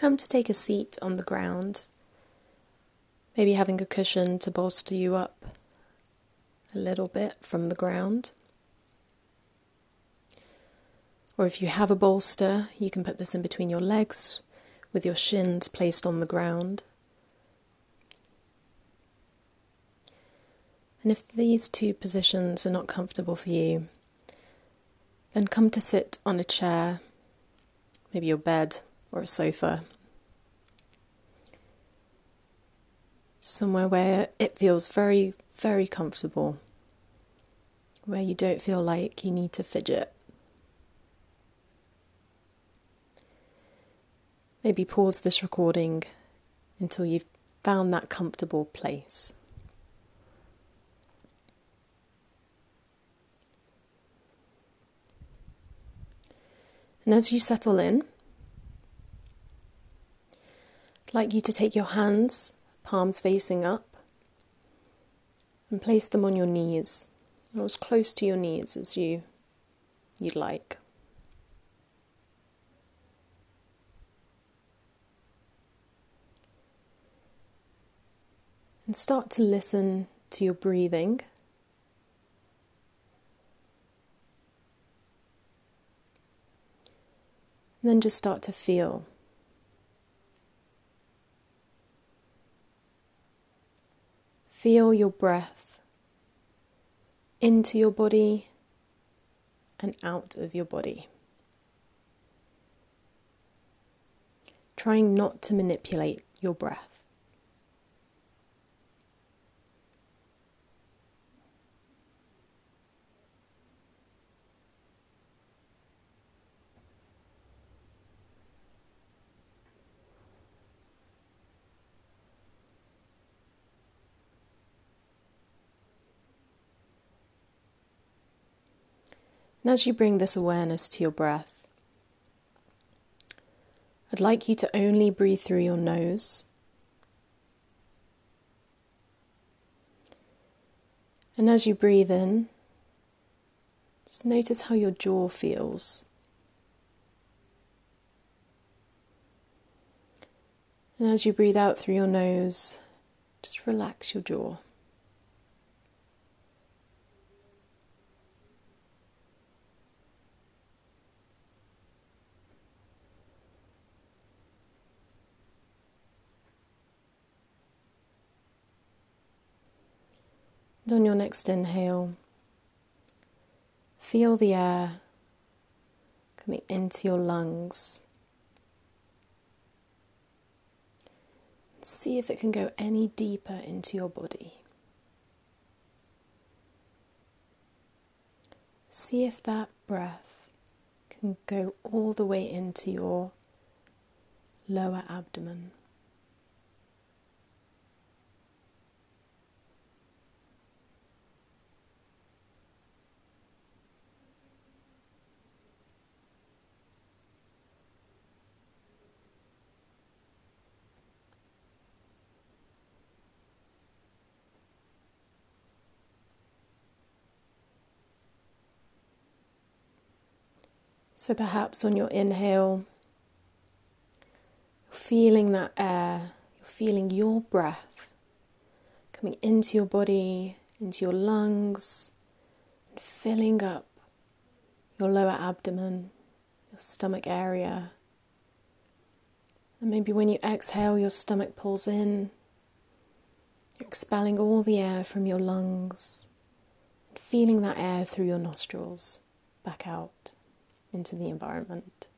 come to take a seat on the ground, maybe having a cushion to bolster you up a little bit from the ground. Or if you have a bolster, you can put this in between your legs with your shins placed on the ground. And if these two positions are not comfortable for you, then come to sit on a chair, maybe your bed or a sofa. Somewhere where it feels very, very comfortable, where you don't feel like you need to fidget. Maybe pause this recording until you've found that comfortable place. And as you settle in, Like you to take your hands, palms facing up, and place them on your knees, or as close to your knees as you you'd like. And start to listen to your breathing. And then just start to feel. Feel your breath into your body and out of your body. Trying not to manipulate your breath. And as you bring this awareness to your breath, I'd like you to only breathe through your nose. And as you breathe in, just notice how your jaw feels. And as you breathe out through your nose, just relax your jaw. And on your next inhale, feel the air coming into your lungs. See if it can go any deeper into your body. See if that breath can go all the way into your lower abdomen. So perhaps on your inhale, feeling that air, you're feeling your breath coming into your body, into your lungs, and filling up your lower abdomen, your stomach area. And maybe when you exhale, your stomach pulls in. You're expelling all the air from your lungs, and feeling that air through your nostrils back out into the environment.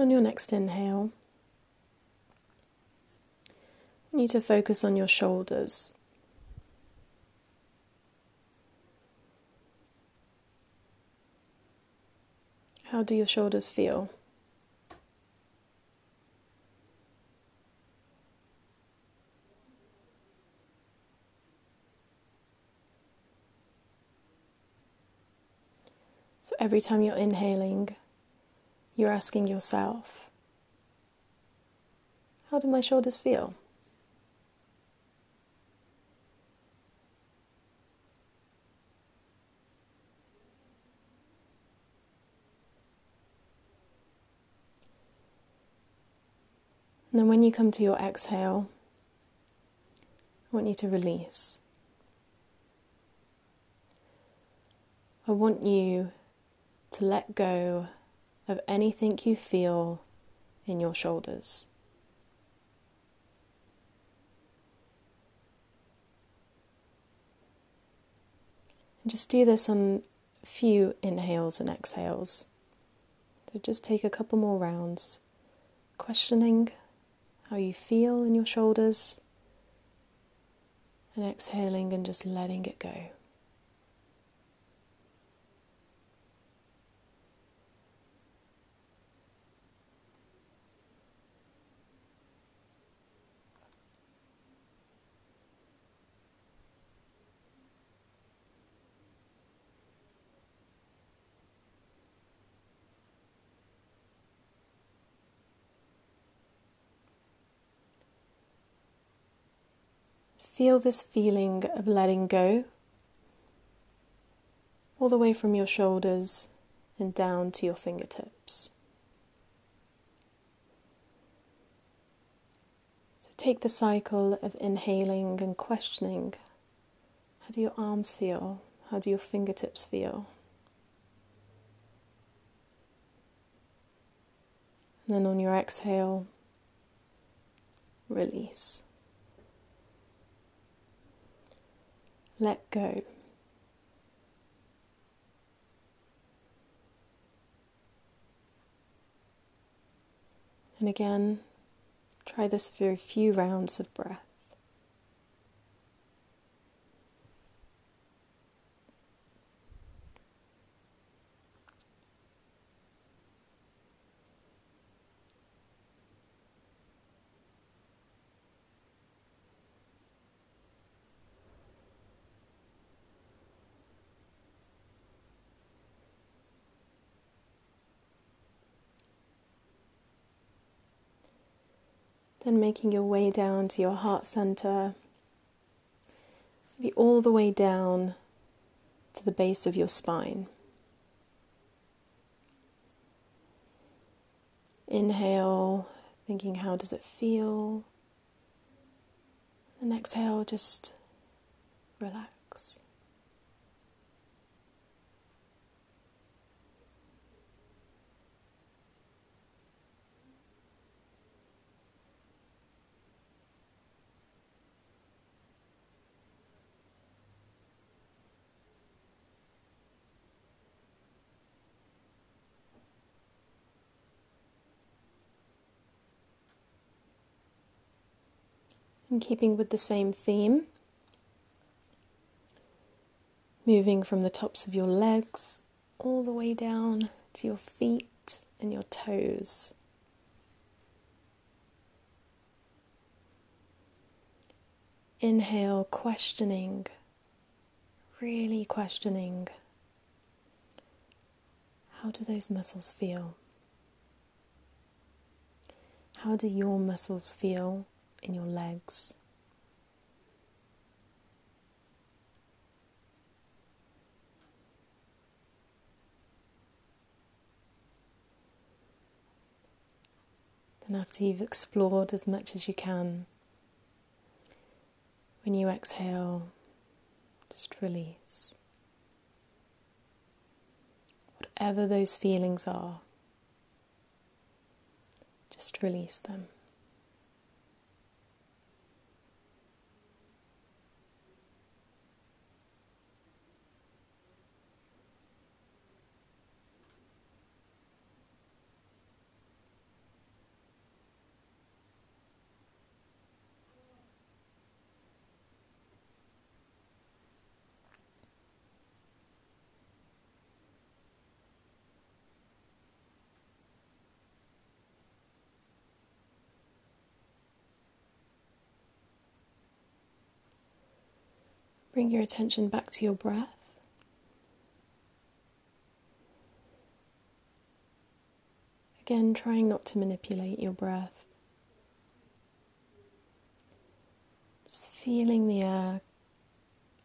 on your next inhale, need to focus on your shoulders. How do your shoulders feel? So every time you're inhaling, you're asking yourself, How do my shoulders feel? And then when you come to your exhale, I want you to release. I want you to let go of anything you feel in your shoulders. And just do this on a few inhales and exhales. So just take a couple more rounds, questioning how you feel in your shoulders, and exhaling and just letting it go. Feel this feeling of letting go all the way from your shoulders and down to your fingertips. So take the cycle of inhaling and questioning. How do your arms feel? How do your fingertips feel? And then on your exhale, release. Let go. And again, try this for a few rounds of breath. Then making your way down to your heart center, maybe all the way down to the base of your spine. Inhale, thinking, how does it feel? And exhale, just relax. And keeping with the same theme, moving from the tops of your legs all the way down to your feet and your toes. Inhale, questioning, really questioning. How do those muscles feel? How do your muscles feel in your legs. Then, after you've explored as much as you can, when you exhale, just release. Whatever those feelings are, just release them. Bring your attention back to your breath. Again, trying not to manipulate your breath. Just feeling the air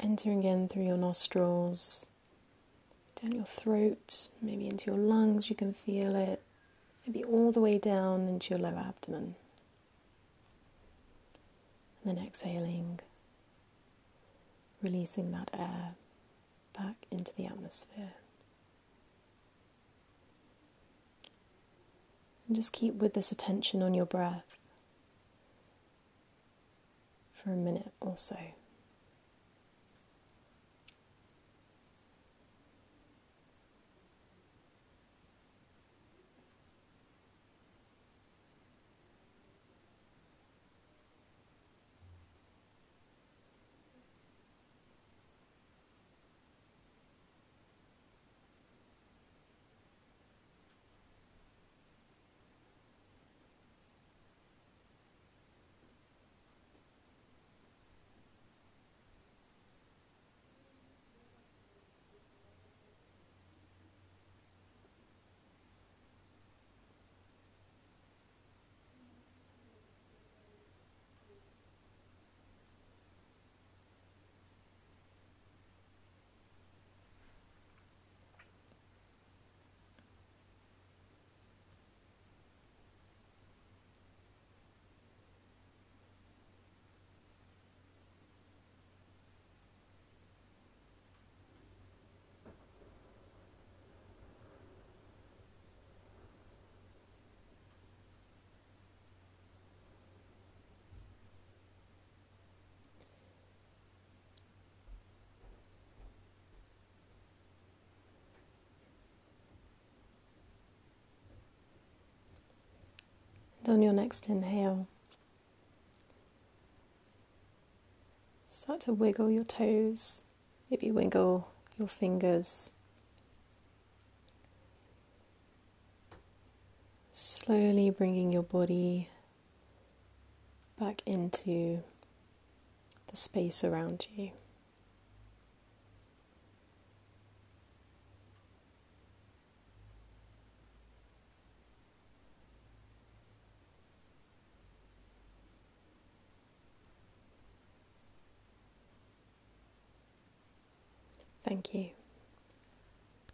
entering in through your nostrils, down your throat, maybe into your lungs, you can feel it, maybe all the way down into your lower abdomen. And then exhaling, releasing that air back into the atmosphere. And just keep with this attention on your breath for a minute or so. And on your next inhale, start to wiggle your toes, maybe wiggle your fingers. Slowly bringing your body back into the space around you.